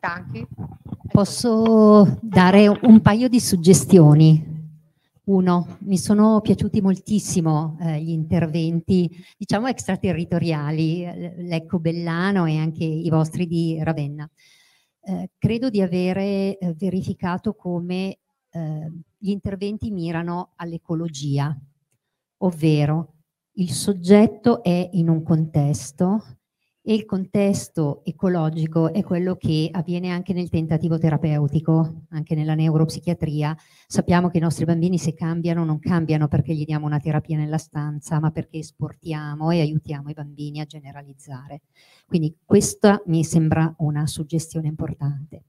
Tanchi. Posso dare un paio di suggestioni. Uno, mi sono piaciuti moltissimo eh, gli interventi, diciamo extraterritoriali, eh, l'Ecco Bellano e anche i vostri di Ravenna. Eh, credo di avere eh, verificato come eh, gli interventi mirano all'ecologia, ovvero il soggetto è in un contesto e il contesto ecologico è quello che avviene anche nel tentativo terapeutico, anche nella neuropsichiatria. Sappiamo che i nostri bambini se cambiano non cambiano perché gli diamo una terapia nella stanza, ma perché esportiamo e aiutiamo i bambini a generalizzare. Quindi questa mi sembra una suggestione importante.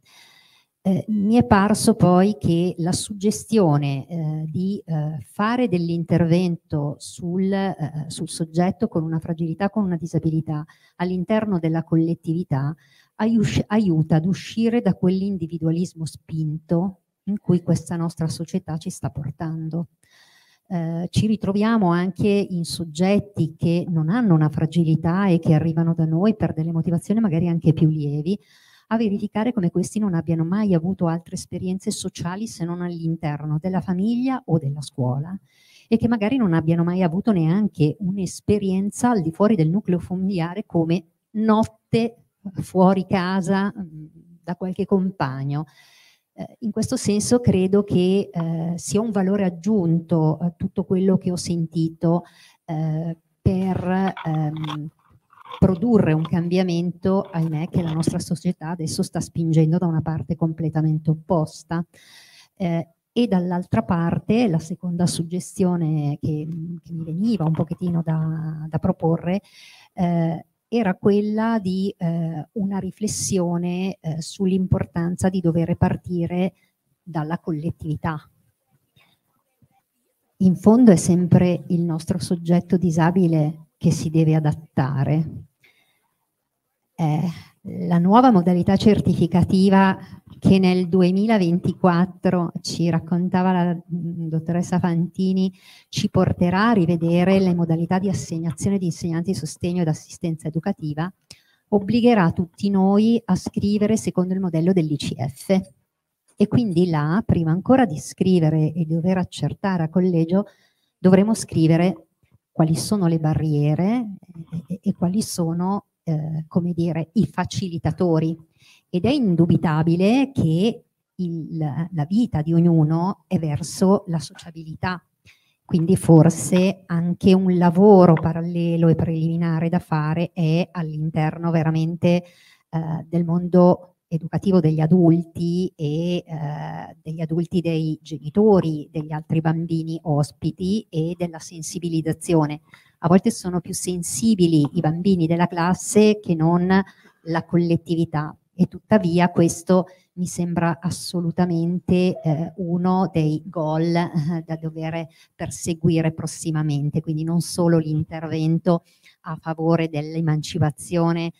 Eh, mi è parso poi che la suggestione eh, di eh, fare dell'intervento sul, eh, sul, soggetto con una fragilità, con una disabilità all'interno della collettività aiuta ad uscire da quell'individualismo spinto in cui questa nostra società ci sta portando. Eh, ci ritroviamo anche in soggetti che non hanno una fragilità e che arrivano da noi per delle motivazioni magari anche più lievi, a verificare come questi non abbiano mai avuto altre esperienze sociali se non all'interno della famiglia o della scuola e che magari non abbiano mai avuto neanche un'esperienza al di fuori del nucleo familiare come notte fuori casa mm, da qualche compagno. Eh, in questo senso credo che eh, sia un valore aggiunto a tutto quello che ho sentito eh, per ehm, produrre un cambiamento, ahimè, che la nostra società adesso sta spingendo da una parte completamente opposta. Eh, e dall'altra parte la seconda suggestione che, che, mi veniva un pochettino da, da proporre eh, era quella di eh, una riflessione eh, sull'importanza di dover partire dalla collettività. In fondo è sempre il nostro soggetto disabile che si deve adattare eh, la nuova modalità certificativa che nel 2024 ci raccontava la mm, dottoressa Fantini ci porterà a rivedere le modalità di assegnazione di insegnanti di sostegno ed assistenza educativa, obbligherà tutti noi a scrivere secondo il modello dell'ICF. E quindi là, prima ancora di scrivere e dover accertare a collegio, dovremo scrivere quali sono le barriere e, e quali sono eh, come dire, i facilitatori ed è indubitabile che il, la vita di ognuno è verso la sociabilità. Quindi forse anche un lavoro parallelo e preliminare da fare è all'interno veramente eh, del mondo educativo degli adulti e eh, degli adulti dei genitori, degli altri bambini ospiti e della sensibilizzazione. A volte sono più sensibili i bambini della classe che non la collettività e tuttavia questo mi sembra assolutamente eh, uno dei goal eh, da dover perseguire prossimamente, quindi non solo l'intervento a favore dell'emancipazione eh,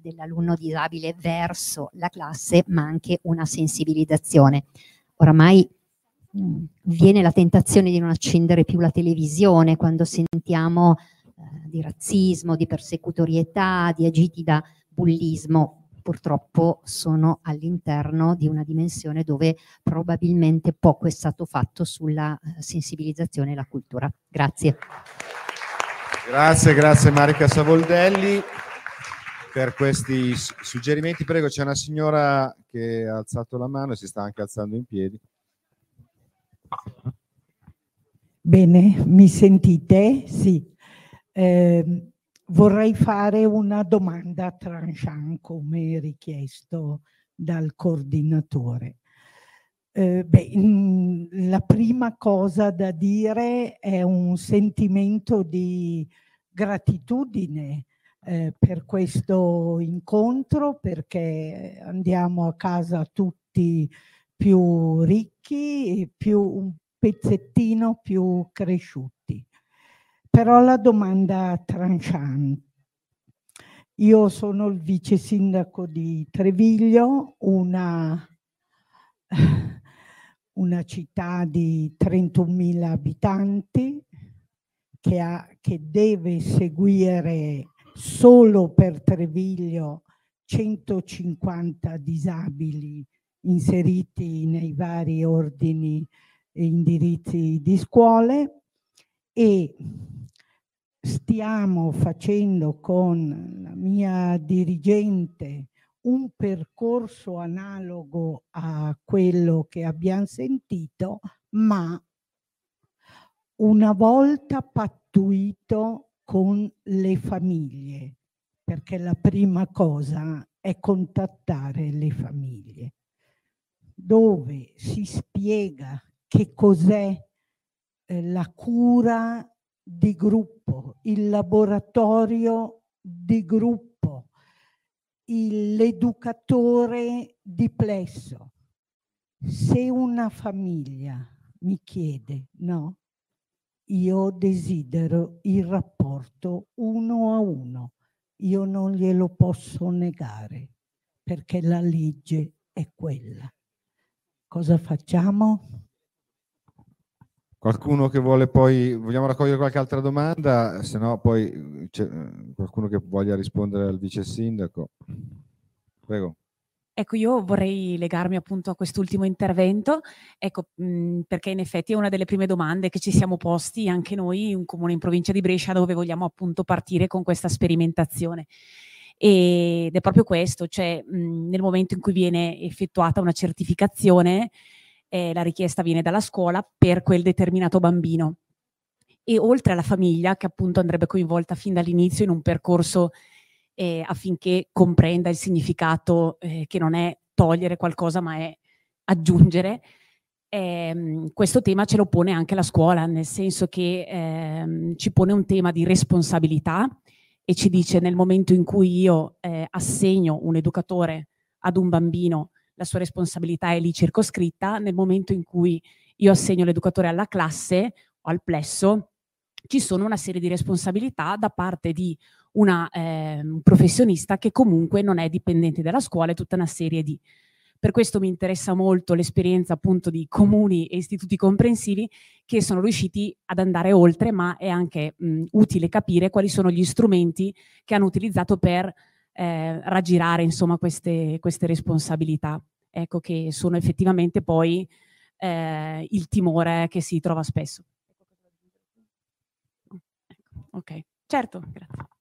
dell'alunno disabile verso la classe, ma anche una sensibilizzazione. Oramai viene la tentazione di non accendere più la televisione quando sentiamo eh, di razzismo, di persecutorietà, di agiti da bullismo. Purtroppo sono all'interno di una dimensione dove probabilmente poco è stato fatto sulla eh, sensibilizzazione e la cultura. Grazie. Grazie, grazie Marica Savoldelli per questi suggerimenti. Prego, c'è una signora che ha alzato la mano e si sta anche alzando in piedi. Bene, mi sentite? Sì. Eh, vorrei fare una domanda a Tranchant come richiesto dal coordinatore. Eh, beh, la prima cosa da dire è un sentimento di gratitudine eh, per questo incontro perché andiamo a casa tutti più ricchi e più un pezzettino più cresciuti. Però la domanda tranchant. Io sono il vice sindaco di Treviglio, una, una città di 31.000 abitanti che, ha, che deve seguire solo per Treviglio 150 disabili inseriti nei vari ordini e indirizzi di scuole e stiamo facendo con la mia dirigente un percorso analogo a quello che abbiamo sentito, ma una volta pattuito con le famiglie, perché la prima cosa è contattare le famiglie, dove si spiega che cos'è eh, la cura di gruppo, il laboratorio di gruppo, l'educatore di plesso. Se una famiglia mi chiede, no, io desidero il rapporto uno a uno, io non glielo posso negare perché la legge è quella. Cosa facciamo? Qualcuno che vuole poi, vogliamo raccogliere qualche altra domanda, se no poi c'è qualcuno che voglia rispondere al vice sindaco. Prego. Ecco, io vorrei legarmi appunto a quest'ultimo intervento, ecco, mh, perché in effetti è una delle prime domande che ci siamo posti anche noi, un comune in provincia di Brescia, dove vogliamo appunto partire con questa sperimentazione. Ed è proprio questo, cioè mh, nel momento in cui viene effettuata una certificazione, eh, la richiesta viene dalla scuola per quel determinato bambino. E oltre alla famiglia, che appunto andrebbe coinvolta fin dall'inizio in un percorso eh, affinché comprenda il significato eh, che non è togliere qualcosa, ma è aggiungere, ehm, questo tema ce lo pone anche la scuola, nel senso che ehm, ci pone un tema di responsabilità e ci dice nel momento in cui io eh, assegno un educatore ad un bambino la sua responsabilità è lì circoscritta, nel momento in cui io assegno l'educatore alla classe o al plesso, ci sono una serie di responsabilità da parte di una eh, professionista che comunque non è dipendente dalla scuola e tutta una serie di... Per questo mi interessa molto l'esperienza appunto di comuni e istituti comprensivi che sono riusciti ad andare oltre, ma è anche mh, utile capire quali sono gli strumenti che hanno utilizzato per eh, raggirare insomma queste, queste, responsabilità, ecco che sono effettivamente poi eh, il timore che si trova spesso. Ok, certo, grazie.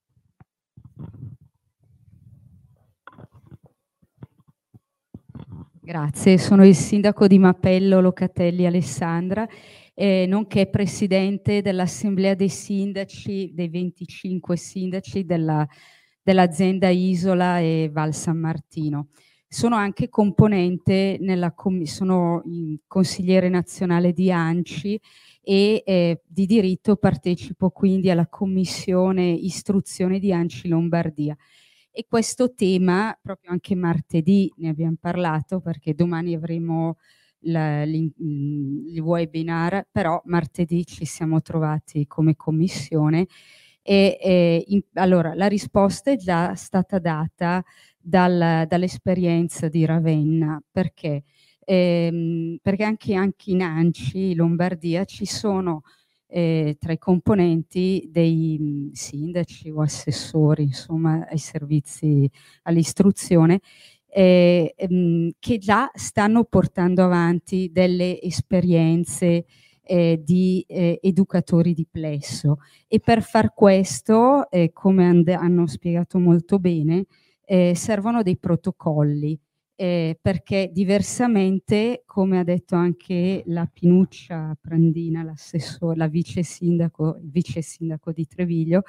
Grazie, sono il sindaco di Mapello Locatelli Alessandra, eh, nonché presidente dell'Assemblea dei sindaci, dei 25 sindaci della dell'azienda Isola e Val San Martino. Sono anche componente, nella sono consigliere nazionale di ANCI e eh, di diritto partecipo quindi alla commissione istruzione di ANCI Lombardia. E questo tema, proprio anche martedì ne abbiamo parlato perché domani avremo il webinar, però martedì ci siamo trovati come commissione e, e in, allora, la risposta è già stata data dal, dall'esperienza di Ravenna, perché? Ehm, perché anche, anche in ANCI, Lombardia, ci sono eh, tra i componenti dei mh, sindaci o assessori, insomma, ai servizi all'istruzione, eh, ehm, che già stanno portando avanti delle esperienze eh, di eh, educatori di plesso e per far questo, eh, come hanno spiegato molto bene, eh, servono dei protocolli eh, perché diversamente, come ha detto anche la Pinuccia Prandina, la vice sindaco, vice sindaco di Treviglio,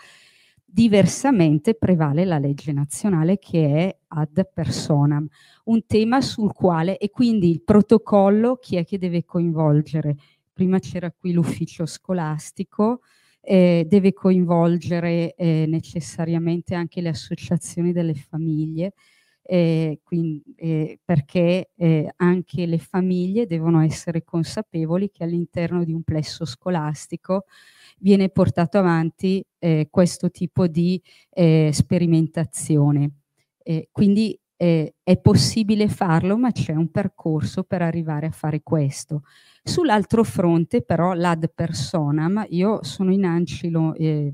diversamente prevale la legge nazionale che è ad personam, un tema sul quale e quindi il protocollo chi è che deve coinvolgere? Prima c'era qui l'ufficio scolastico, eh, deve coinvolgere eh, necessariamente anche le associazioni delle famiglie, eh, quindi, eh, perché eh, anche le famiglie devono essere consapevoli che all'interno di un plesso scolastico viene portato avanti eh, questo tipo di sperimentazione. quindi eh, è possibile farlo, ma c'è un percorso per arrivare a fare questo. Sull'altro fronte, però, l'ad personam, io sono in ANCI eh,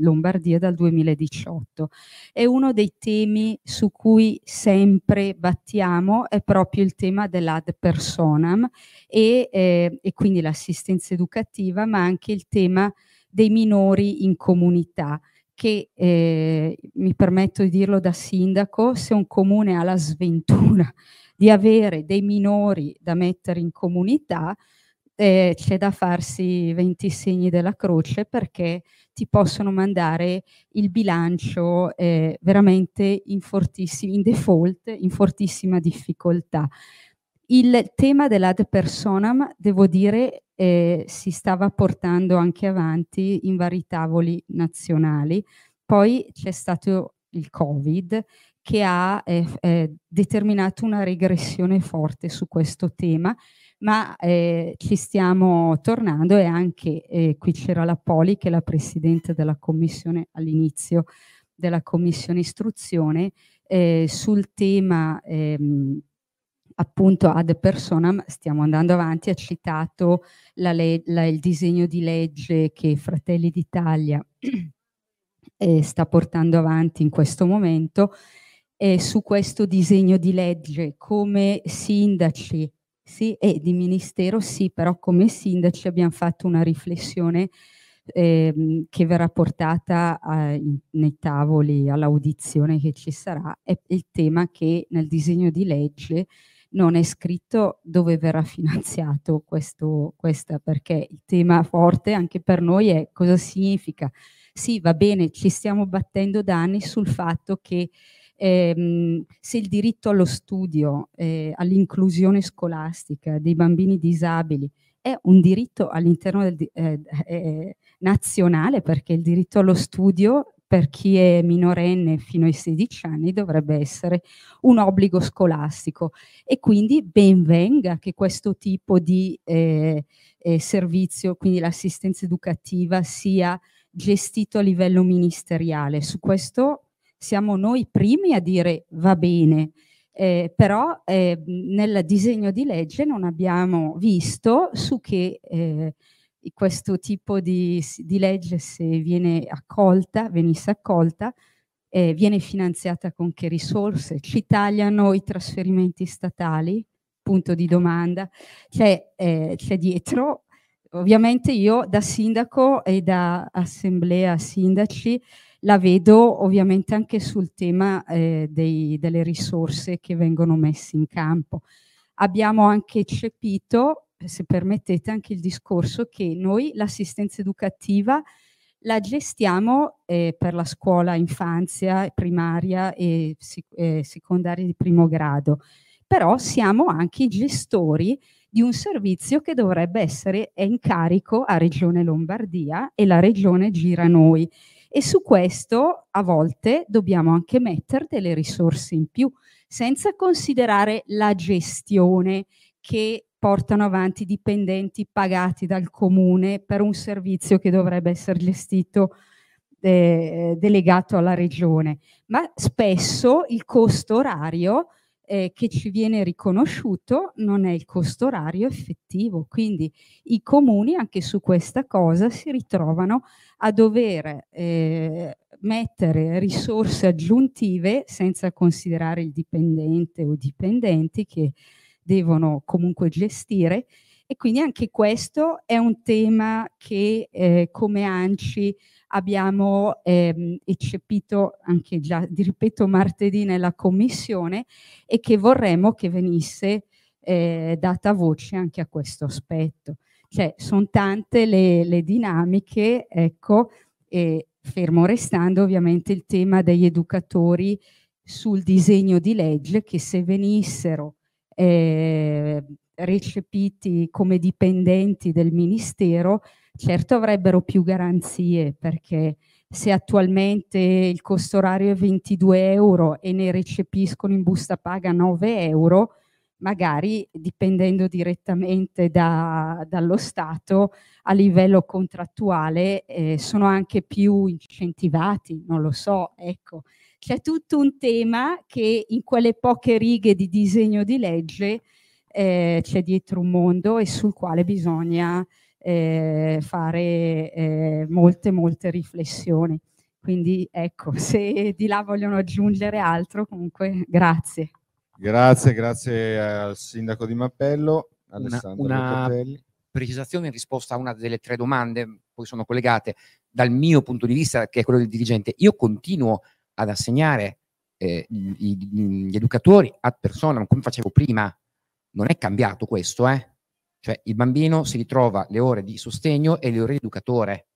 Lombardia dal 2018 e uno dei temi su cui sempre battiamo è proprio il tema dell'ad personam e, eh, e quindi l'assistenza educativa, ma anche il tema dei minori in comunità che eh, mi permetto di dirlo da sindaco, se un comune ha la sventura di avere dei minori da mettere in comunità, eh, c'è da farsi 20 segni della croce perché ti possono mandare il bilancio eh, veramente in, in default, in fortissima difficoltà. Il tema dell'ad personam, devo dire, eh, si stava portando anche avanti in vari tavoli nazionali. Poi c'è stato il Covid che ha eh, eh, determinato una regressione forte su questo tema, ma eh, ci stiamo tornando e anche eh, qui c'era la Poli che è la Presidente della Commissione all'inizio della Commissione Istruzione eh, sul tema ehm, appunto ad personam stiamo andando avanti, ha citato la la, il disegno di legge che Fratelli d'Italia eh, sta portando avanti in questo momento e su questo disegno di legge come sindaci sì, e di ministero sì, però come sindaci abbiamo fatto una riflessione eh, che verrà portata in, nei tavoli all'audizione che ci sarà, è il tema che nel disegno di legge non è scritto dove verrà finanziato questo, questa, perché il tema forte anche per noi è cosa significa. Sì, va bene, ci stiamo battendo da anni sul fatto che ehm, se il diritto allo studio, eh, all'inclusione scolastica dei bambini disabili è un diritto all'interno del, eh, eh, nazionale, perché il diritto allo studio per chi è minorenne fino ai 16 anni dovrebbe essere un obbligo scolastico e quindi ben venga che questo tipo di eh, eh, servizio, quindi l'assistenza educativa, sia gestito a livello ministeriale. Su questo siamo noi primi a dire va bene, eh, però eh, nel disegno di legge non abbiamo visto su che eh, questo tipo di, di, legge, se viene accolta, venisse accolta, eh, viene finanziata con che risorse? Ci tagliano i trasferimenti statali? Punto di domanda. C'è, eh, dietro, ovviamente io da sindaco e da assemblea sindaci la vedo ovviamente anche sul tema eh, dei, delle risorse che vengono messe in campo. Abbiamo anche eccepito se permettete, anche il discorso che noi l'assistenza educativa la gestiamo eh, per la scuola infanzia, primaria e eh, secondaria di primo grado, però siamo anche i gestori di un servizio che dovrebbe essere in carico a Regione Lombardia e la Regione gira noi. E su questo a volte dobbiamo anche mettere delle risorse in più, senza considerare la gestione che portano avanti dipendenti pagati dal comune per un servizio che dovrebbe essere gestito eh, delegato alla regione, ma spesso il costo orario eh, che ci viene riconosciuto non è il costo orario effettivo, quindi i comuni anche su questa cosa si ritrovano a dover eh, mettere risorse aggiuntive senza considerare il dipendente o dipendenti che devono comunque gestire e quindi anche questo è un tema che eh, come ANCI abbiamo ehm, eccepito anche già, di ripeto, martedì nella commissione e che vorremmo che venisse eh, data voce anche a questo aspetto. Cioè, sono tante le, le dinamiche, ecco, e fermo restando ovviamente il tema degli educatori sul disegno di legge che se venissero eh, recepiti come dipendenti del Ministero, certo avrebbero più garanzie perché se attualmente il costo orario è 22 euro e ne recepiscono in busta paga 9 euro, magari dipendendo direttamente da, dallo Stato a livello contrattuale eh, sono anche più incentivati, non lo so, ecco, c'è tutto un tema che in quelle poche righe di disegno di legge eh, c'è dietro un mondo e sul quale bisogna eh, fare eh, molte, molte riflessioni. Quindi ecco, se di là vogliono aggiungere altro, comunque grazie. Grazie, grazie al sindaco di Mappello, Alessandro una, una precisazione in risposta a una delle tre domande, poi sono collegate, dal mio punto di vista, che è quello del dirigente. Io continuo ad assegnare eh, gli, gli educatori ad persona, come facevo prima. Non è cambiato questo, eh? Cioè il bambino si ritrova le ore di sostegno e le ore di educatore.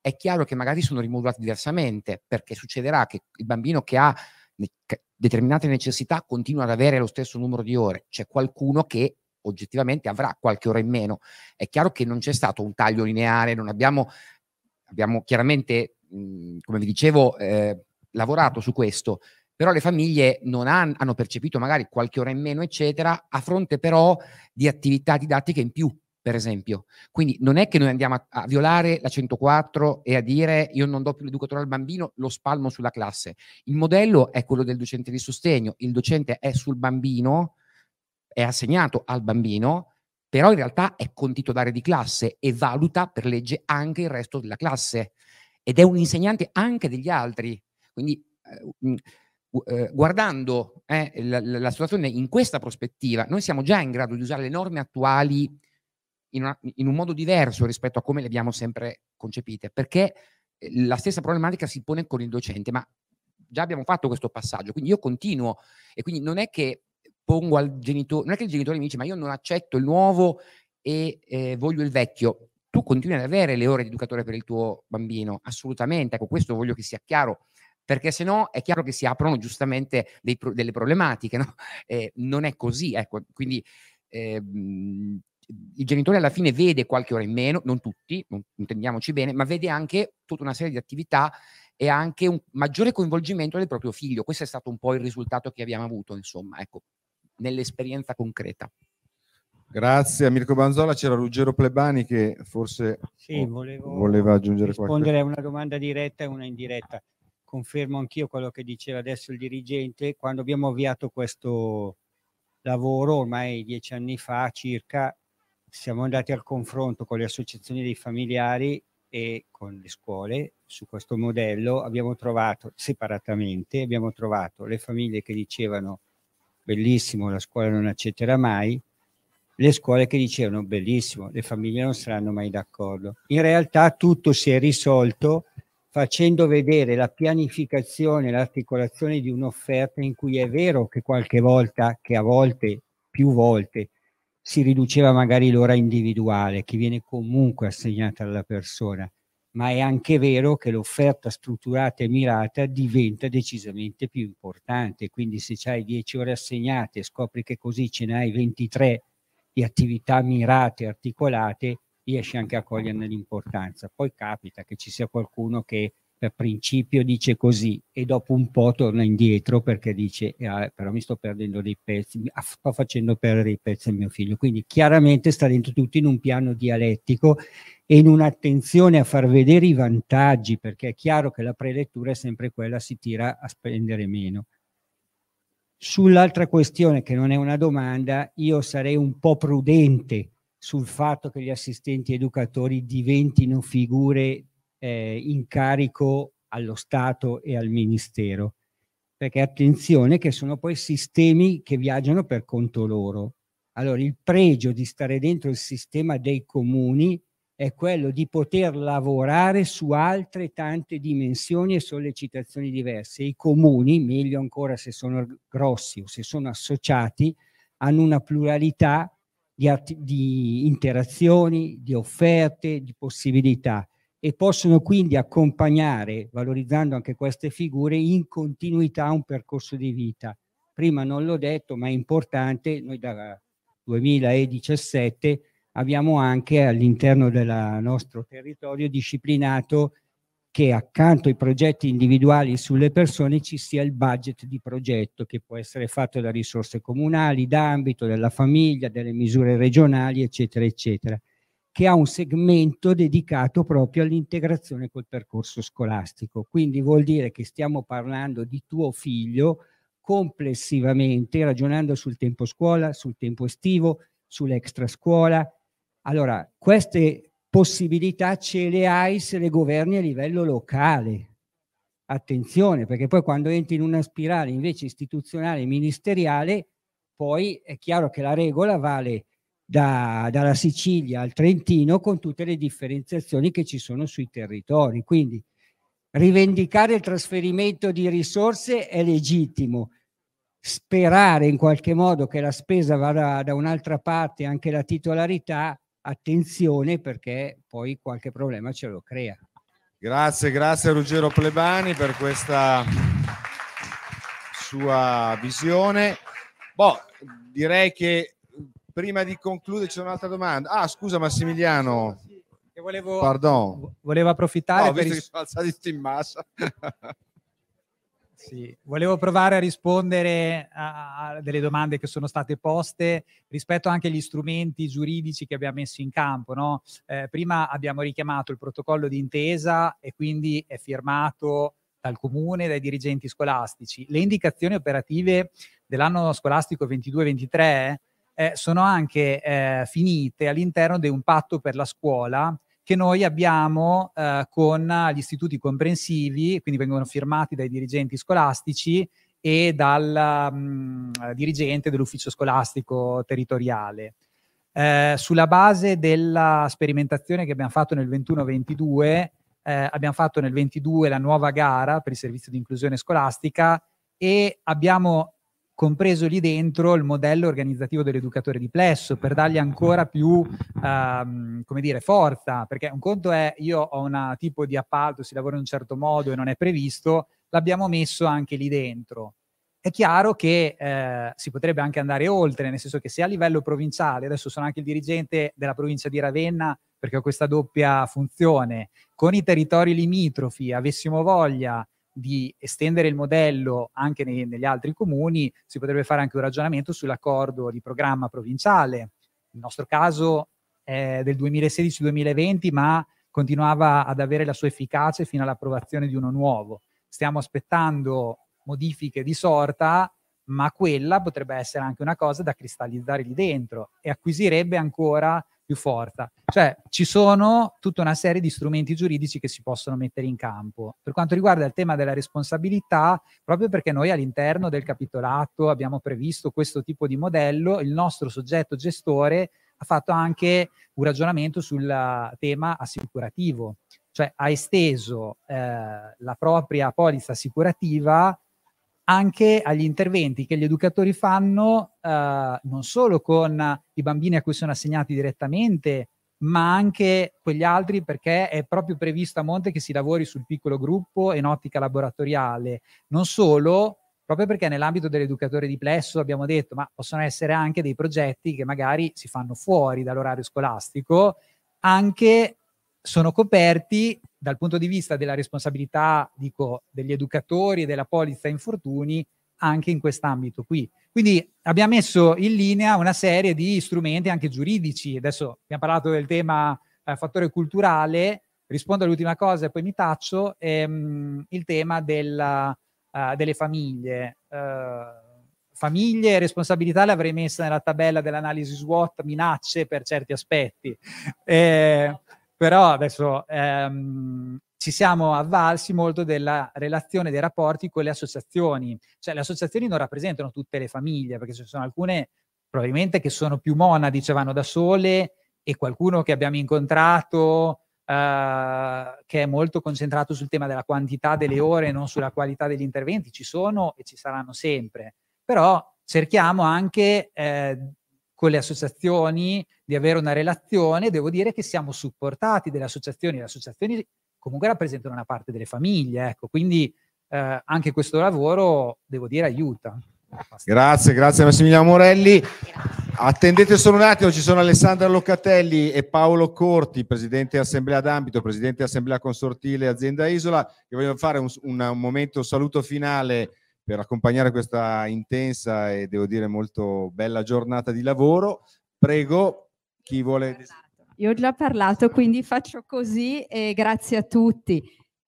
È chiaro che magari sono rimodulate diversamente, perché succederà che il bambino che ha determinate necessità continua ad avere lo stesso numero di ore. C'è qualcuno che oggettivamente avrà qualche ora in meno. È chiaro che non c'è stato un taglio lineare, non abbiamo, abbiamo chiaramente, mh, come vi dicevo, eh, lavorato su questo, però le famiglie non han, hanno percepito magari qualche ora in meno, eccetera, a fronte però di attività didattiche in più, per esempio. Quindi non è che noi andiamo a, a violare la 104 e a dire io non do più l'educatore al bambino, lo spalmo sulla classe. Il modello è quello del docente di sostegno, il docente è sul bambino, è assegnato al bambino, però in realtà è con titolare di classe e valuta per legge anche il resto della classe ed è un insegnante anche degli altri. Quindi eh, eh, guardando eh, la, la, situazione in questa prospettiva, noi siamo già in grado di usare le norme attuali in, una, in un modo diverso rispetto a come le abbiamo sempre concepite, perché eh, la stessa problematica si pone con il docente, ma già abbiamo fatto questo passaggio, quindi io continuo e quindi non è che pongo al genitore, non è che il genitore mi dice ma io non accetto il nuovo e eh, voglio il vecchio, tu continui ad avere le ore di educatore per il tuo bambino, assolutamente, ecco questo voglio che sia chiaro perché se no è chiaro che si aprono giustamente dei, delle problematiche, no? eh, non è così, ecco, quindi eh, il genitore alla fine vede qualche ora in meno, non tutti, non intendiamoci bene, ma vede anche tutta una serie di attività e anche un maggiore coinvolgimento del proprio figlio. Questo è stato un po' il risultato che abbiamo avuto, insomma, ecco, nell'esperienza concreta. Grazie a Mirko Banzola, c'era Ruggero Plebani che forse sì, volevo voleva aggiungere qualcosa. Rispondere a una domanda diretta e una indiretta confermo anch'io quello che diceva adesso il dirigente, quando abbiamo avviato questo lavoro ormai dieci anni fa circa, siamo andati al confronto con le associazioni dei familiari e con le scuole su questo modello, abbiamo trovato separatamente, abbiamo trovato le famiglie che dicevano bellissimo, la scuola non accetterà mai, le scuole che dicevano bellissimo, le famiglie non saranno mai d'accordo. In realtà tutto si è risolto facendo vedere la pianificazione, l'articolazione di un'offerta in cui è vero che qualche volta, che a volte, più volte, si riduceva magari l'ora individuale che viene comunque assegnata alla persona, ma è anche vero che l'offerta strutturata e mirata diventa decisamente più importante. Quindi se hai 10 ore assegnate e scopri che così ce n'hai 23 di attività mirate, articolate, riesce anche a coglierne l'importanza. Poi capita che ci sia qualcuno che per principio dice così e dopo un po' torna indietro perché dice eh, però mi sto perdendo dei pezzi, sto facendo perdere i pezzi a mio figlio. Quindi chiaramente sta dentro tutto in un piano dialettico e in un'attenzione a far vedere i vantaggi perché è chiaro che la prelettura è sempre quella, si tira a spendere meno. Sull'altra questione che non è una domanda, io sarei un po' prudente sul fatto che gli assistenti educatori diventino figure eh, in carico allo Stato e al Ministero. Perché attenzione che sono poi sistemi che viaggiano per conto loro. Allora il pregio di stare dentro il sistema dei comuni è quello di poter lavorare su altre tante dimensioni e sollecitazioni diverse. I comuni, meglio ancora se sono grossi o se sono associati, hanno una pluralità di, di interazioni, di offerte, di possibilità e possono quindi accompagnare, valorizzando anche queste figure, in continuità un percorso di vita. Prima non l'ho detto, ma è importante, noi da 2017 abbiamo anche all'interno del nostro territorio disciplinato che accanto ai progetti individuali sulle persone ci sia il budget di progetto che può essere fatto da risorse comunali, d'ambito, della famiglia, delle misure regionali, eccetera, eccetera. che ha un segmento dedicato proprio all'integrazione col percorso scolastico. Quindi vuol dire che stiamo parlando di tuo figlio complessivamente, ragionando sul tempo scuola, sul tempo estivo, sull'extra scuola. Allora, queste possibilità ce le hai se le governi a livello locale. Attenzione, perché poi quando entri in una spirale invece istituzionale e ministeriale, poi è chiaro che la regola vale da, dalla Sicilia al Trentino con tutte le differenziazioni che ci sono sui territori. Quindi rivendicare il trasferimento di risorse è legittimo, sperare in qualche modo che la spesa vada da un'altra parte, anche la titolarità, attenzione perché poi qualche problema ce lo crea. Grazie, grazie a Ruggero Plebani per questa sua visione. Boh, direi che prima di concludere c'è un'altra domanda. Ah, scusa Massimiliano. Volevo, Pardon. volevo approfittare No, per visto ris- che sono alzati in massa. Sì, volevo provare a rispondere a, a delle domande che sono state poste rispetto anche agli strumenti giuridici che abbiamo messo in campo. no? Eh, prima abbiamo richiamato il protocollo di intesa e quindi è firmato dal comune dai dirigenti scolastici. Le indicazioni operative dell'anno scolastico 22-23 eh, sono anche eh, finite all'interno di un patto per la scuola che noi abbiamo eh, con gli istituti comprensivi, quindi vengono firmati dai dirigenti scolastici e dal mh, dirigente dell'ufficio scolastico territoriale. Eh, sulla base della sperimentazione che abbiamo fatto nel 21-22, eh, abbiamo fatto nel 22 la nuova gara per il servizio di inclusione scolastica e abbiamo compreso lì dentro il modello organizzativo dell'educatore di plesso per dargli ancora più ehm, come dire, forza, perché un conto è io ho un tipo di appalto, si lavora in un certo modo e non è previsto, l'abbiamo messo anche lì dentro. È chiaro che eh, si potrebbe anche andare oltre, nel senso che se a livello provinciale, adesso sono anche il dirigente della provincia di Ravenna perché ho questa doppia funzione, con i territori limitrofi avessimo voglia di estendere il modello anche nei, negli altri comuni, si potrebbe fare anche un ragionamento sull'accordo di programma provinciale. Il nostro caso è del 2016-2020, ma continuava ad avere la sua efficacia fino all'approvazione di uno nuovo. Stiamo aspettando modifiche di sorta, ma quella potrebbe essere anche una cosa da cristallizzare lì dentro e acquisirebbe ancora più forza. Cioè ci sono tutta una serie di strumenti giuridici che si possono mettere in campo. Per quanto riguarda il tema della responsabilità, proprio perché noi all'interno del capitolato abbiamo previsto questo tipo di modello, il nostro soggetto gestore ha fatto anche un ragionamento sul tema assicurativo, cioè ha esteso eh, la propria polizza assicurativa anche agli interventi che gli educatori fanno eh, non solo con i bambini a cui sono assegnati direttamente, ma anche quegli altri perché è proprio previsto a monte che si lavori sul piccolo gruppo in ottica laboratoriale. Non solo, proprio perché nell'ambito dell'educatore di plesso abbiamo detto, ma possono essere anche dei progetti che magari si fanno fuori dall'orario scolastico, anche sono coperti dal punto di vista della responsabilità, dico, degli educatori e della polizza infortuni anche in quest'ambito qui. Quindi abbiamo messo in linea una serie di strumenti anche giuridici. Adesso abbiamo parlato del tema eh, fattore culturale, rispondo all'ultima cosa e poi mi taccio, ehm, il tema della, uh, delle famiglie. Uh, famiglie e responsabilità le avrei messe nella tabella dell'analisi SWOT, minacce per certi aspetti. Eh, però adesso ehm, ci siamo avvalsi molto della relazione dei rapporti con le associazioni, cioè le associazioni non rappresentano tutte le famiglie, perché ci sono alcune probabilmente che sono più monadi, cioè vanno da sole, e qualcuno che abbiamo incontrato eh, che è molto concentrato sul tema della quantità delle ore e non sulla qualità degli interventi, ci sono e ci saranno sempre, però cerchiamo anche eh, con le associazioni di avere una relazione, devo dire che siamo supportati dalle associazioni, le associazioni comunque rappresentano una parte delle famiglie, ecco, quindi eh, anche questo lavoro, devo dire, aiuta. Grazie, grazie Massimiliano Morelli. Attendete solo un attimo, ci sono Alessandra Locatelli e Paolo Corti, presidente Assemblea d'Ambito, presidente Assemblea Consortile Azienda Isola, che vogliono fare un, un, un momento, un saluto finale per accompagnare questa intensa e devo dire molto bella giornata di lavoro. Prego, chi vuole... io ho già parlato, quindi faccio così e grazie a tutti.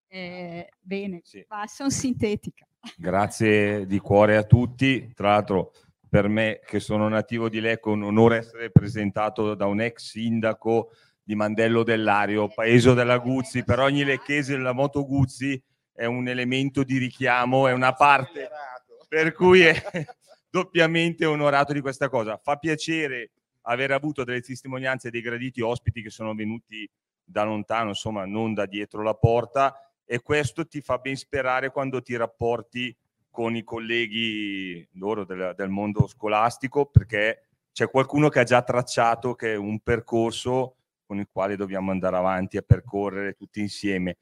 Eh, bene, Sì. sono sintetica. Grazie di cuore a tutti. Tra l'altro, per me, che sono nativo di Lecco, è un onore essere presentato da un ex sindaco di Mandello dell'Ario, paese della Guzzi. Per ogni lecchese la moto Guzzi è un elemento di richiamo, è una parte per cui è doppiamente onorato di questa cosa. Fa piacere aver avuto delle testimonianze dei graditi ospiti che sono venuti da lontano, insomma, non da dietro la porta e questo ti fa ben sperare quando ti rapporti con i colleghi loro del, del mondo scolastico perché c'è qualcuno che ha già tracciato che è un percorso con il quale dobbiamo andare avanti a percorrere tutti insieme.